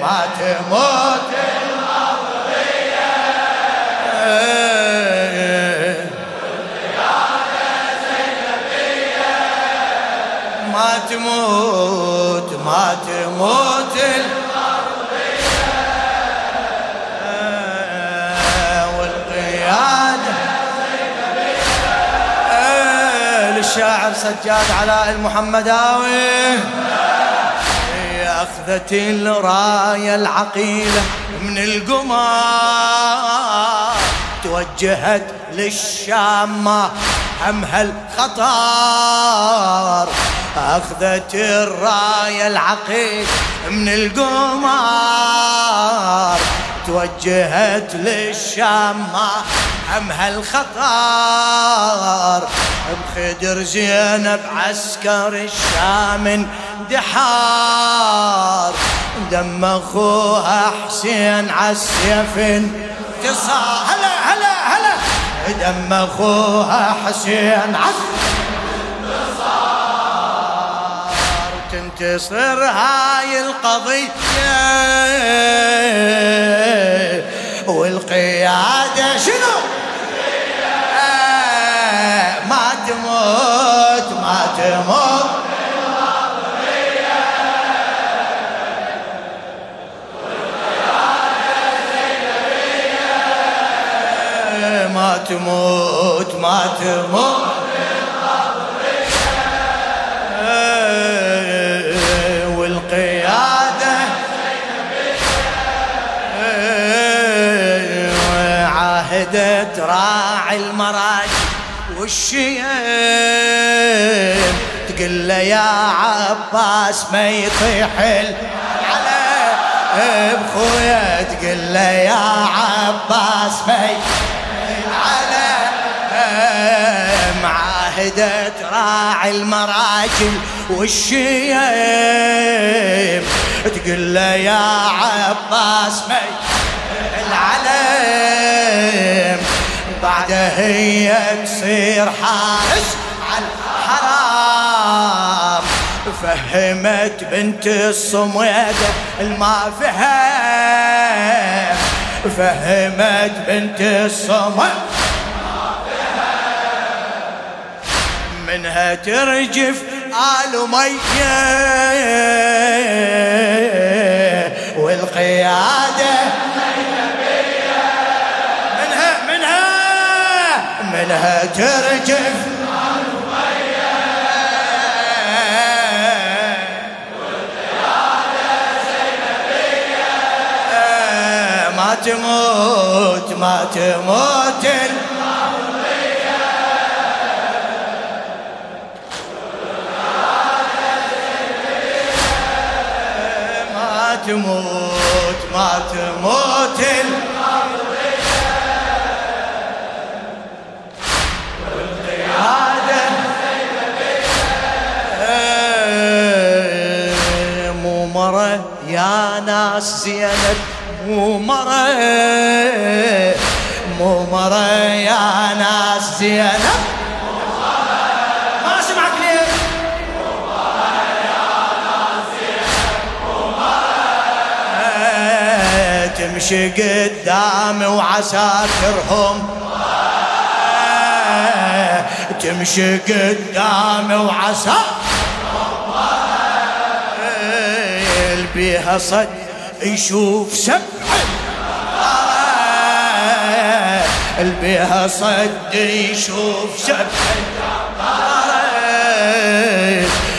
ما تموت ما تموت ما تموت والقيادة. للشاعر سجاد علاء المحمداوي. أخذت الراية العقيلة من القمار توجهت للشام ما همها الخطر أخذت الراية العقيل من القمار. توجهت للشام ما همها الخطر بخدر زينب عسكر الشام دحار دم أخوها حسين عالسيف انتصار. هلا هلا هلا! دم أخوها حسين عالسيف تنتصر هاي القضية. تموت ما تموت. والقيادة راعي المراجل والشيم. تقول له يا عباس ما يطيح على بخويا تقول له يا عباس ما على معاهدة راعي المراجل والشيم. تقول له يا عباس ما العلم بعدها هي تصير حارس على الحرام. فهمت بنت الصميدة الما فهم. فهمت بنت الصميدة منها ترجف آل مية والقيادة منها منها منها ترجف ما تموت ما تموت ما تموت ما تموت والقيادة. مو مرة يا ناس زينب مو مرة. مو مرة يا ناس زينب. تمشي قدامي وعساكرهم. تمشي قدامي وعساكرهم. بيها صد يشوف سبع البيها صد يشوف سبع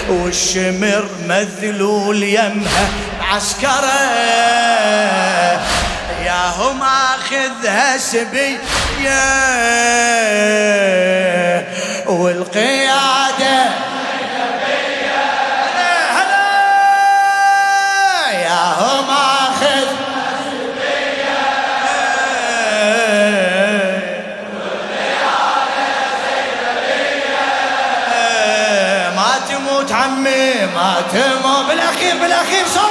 والشمر مذلول يمها عسكرة. يا هم أخذها هم اخذ ما تموت عمي ما تموت. بالأخير بالأخير صوتك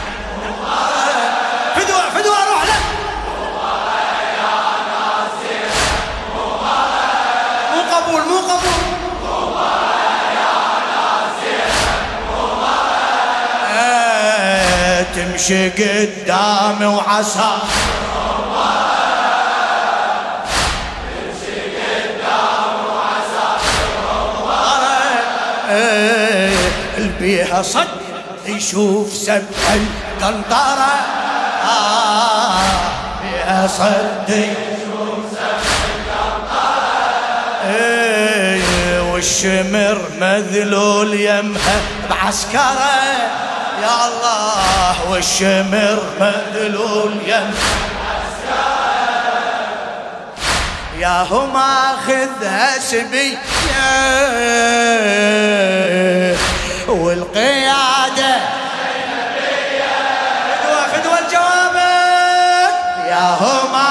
تمشي قدامي وعسى. البيها صد يشوف سبع القنطرة. بيها صد يشوف سبع القنطرة. والشمر مذلول يمها بعسكرة. يا الله والشمر مذلول يمها يا هم اخذها سبي والقيادة. فدوة فدوة الجواب يا هم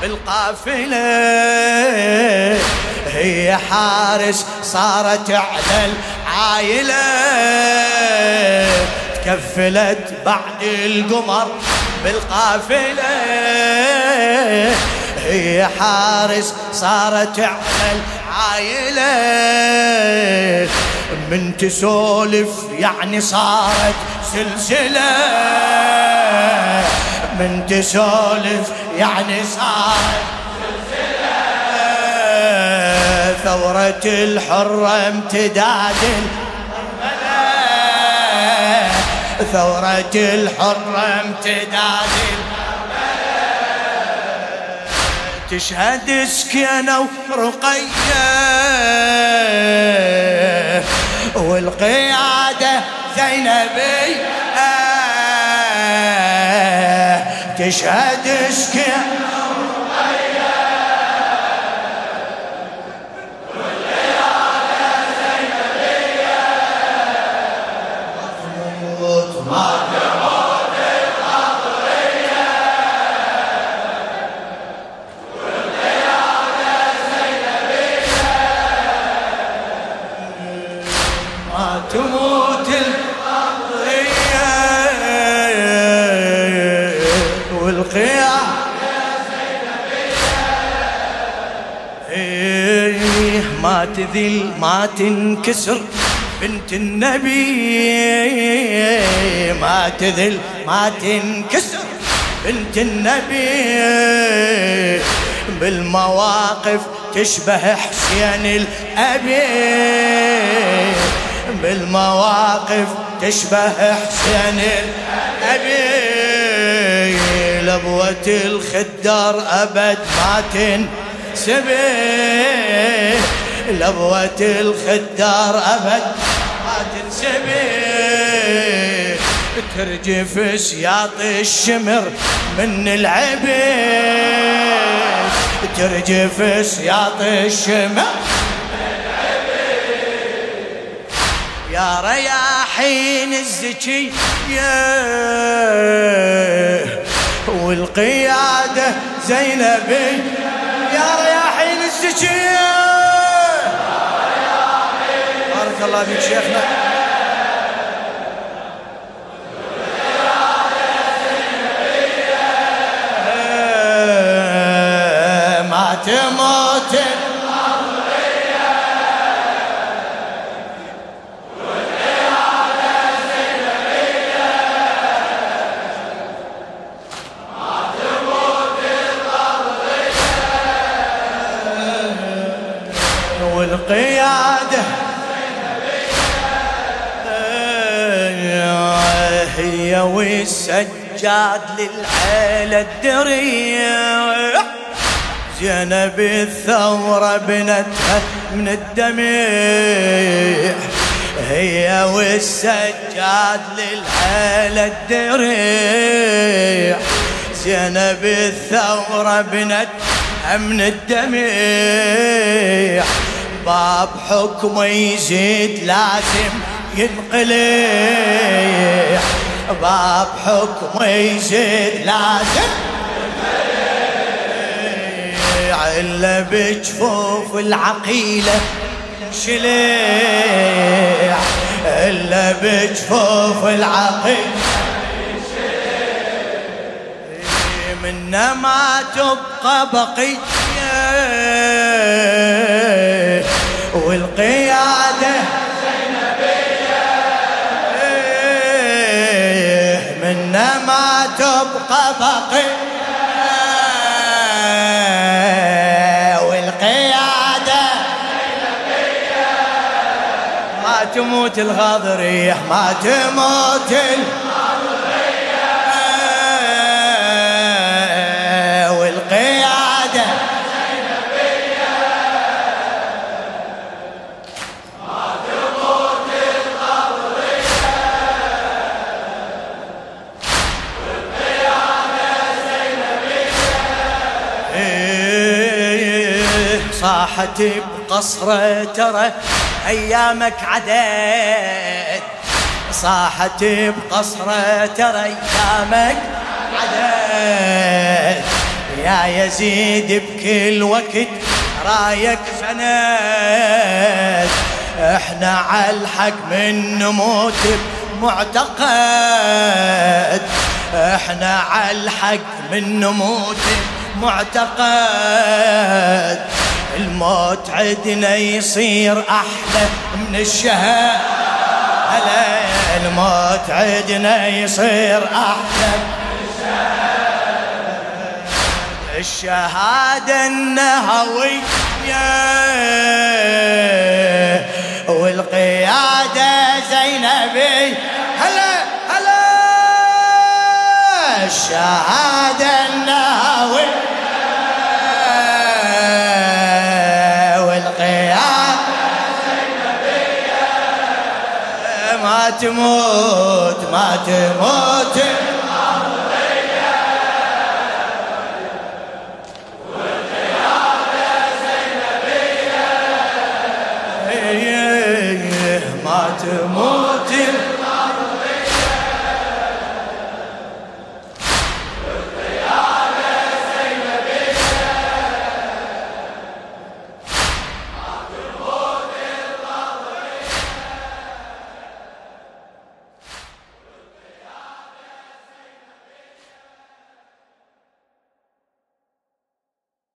بالقافلة. هي حارس صارت على العايلة تكفلت بعد القمر بالقافلة. هي حارس صارت على العايلة من تسولف يعني صارت سلسلة. من تسولف يعني صارت ثورة الحرة امتداد. ثورة الحرة امتداد. تشهد سكينة ورقية والقيادة زينبي تشهد سكينة إيه ما تذل ما تنكسر بنت النبي ما تذل ما تنكسر بنت النبي. بالمواقف تشبه حسين الأبي بالمواقف تشبه حسين الأبي. لبوة الخدار أبد ما تنسبي لبوة الخدار أبد. ما تنسبي ترجف سياط الشمر من العبيد ترجف سياط الشمر يا رياحين الزكي والقيادة زينبي بارك الله فيك شيخنا. ما تموت هي والسجاد للعيلة الدرية زينب الثورة بنتها من الدميح هي والسجاد للعيلة الدريح زينب الثورة بنتها من الدميح باب حكمه يزيد لازم ينقلح باب حكمه يزيد لازم إلا بجفوف العقيلة شليح إلا بجفوف العقيلة منا ما تبقى بقية. والقيادة تبقى بقية تموت الغاضرية ما تموت الغاضرية صاحت بقصره ترى أيامك عدد صاحت بقصره ترى أيامك عدد يا يزيد بكل وقت رايك سند إحنا على الحق من نموت معتقد إحنا على الحق من نموت معتقد الموت عدنا يصير أحلى من الشهادة هلا الموت عدنا يصير أحلى من الشهادة النهوية والقيادة زينبي. هلا هلا. الشهادة تموت ما تموت ما تموت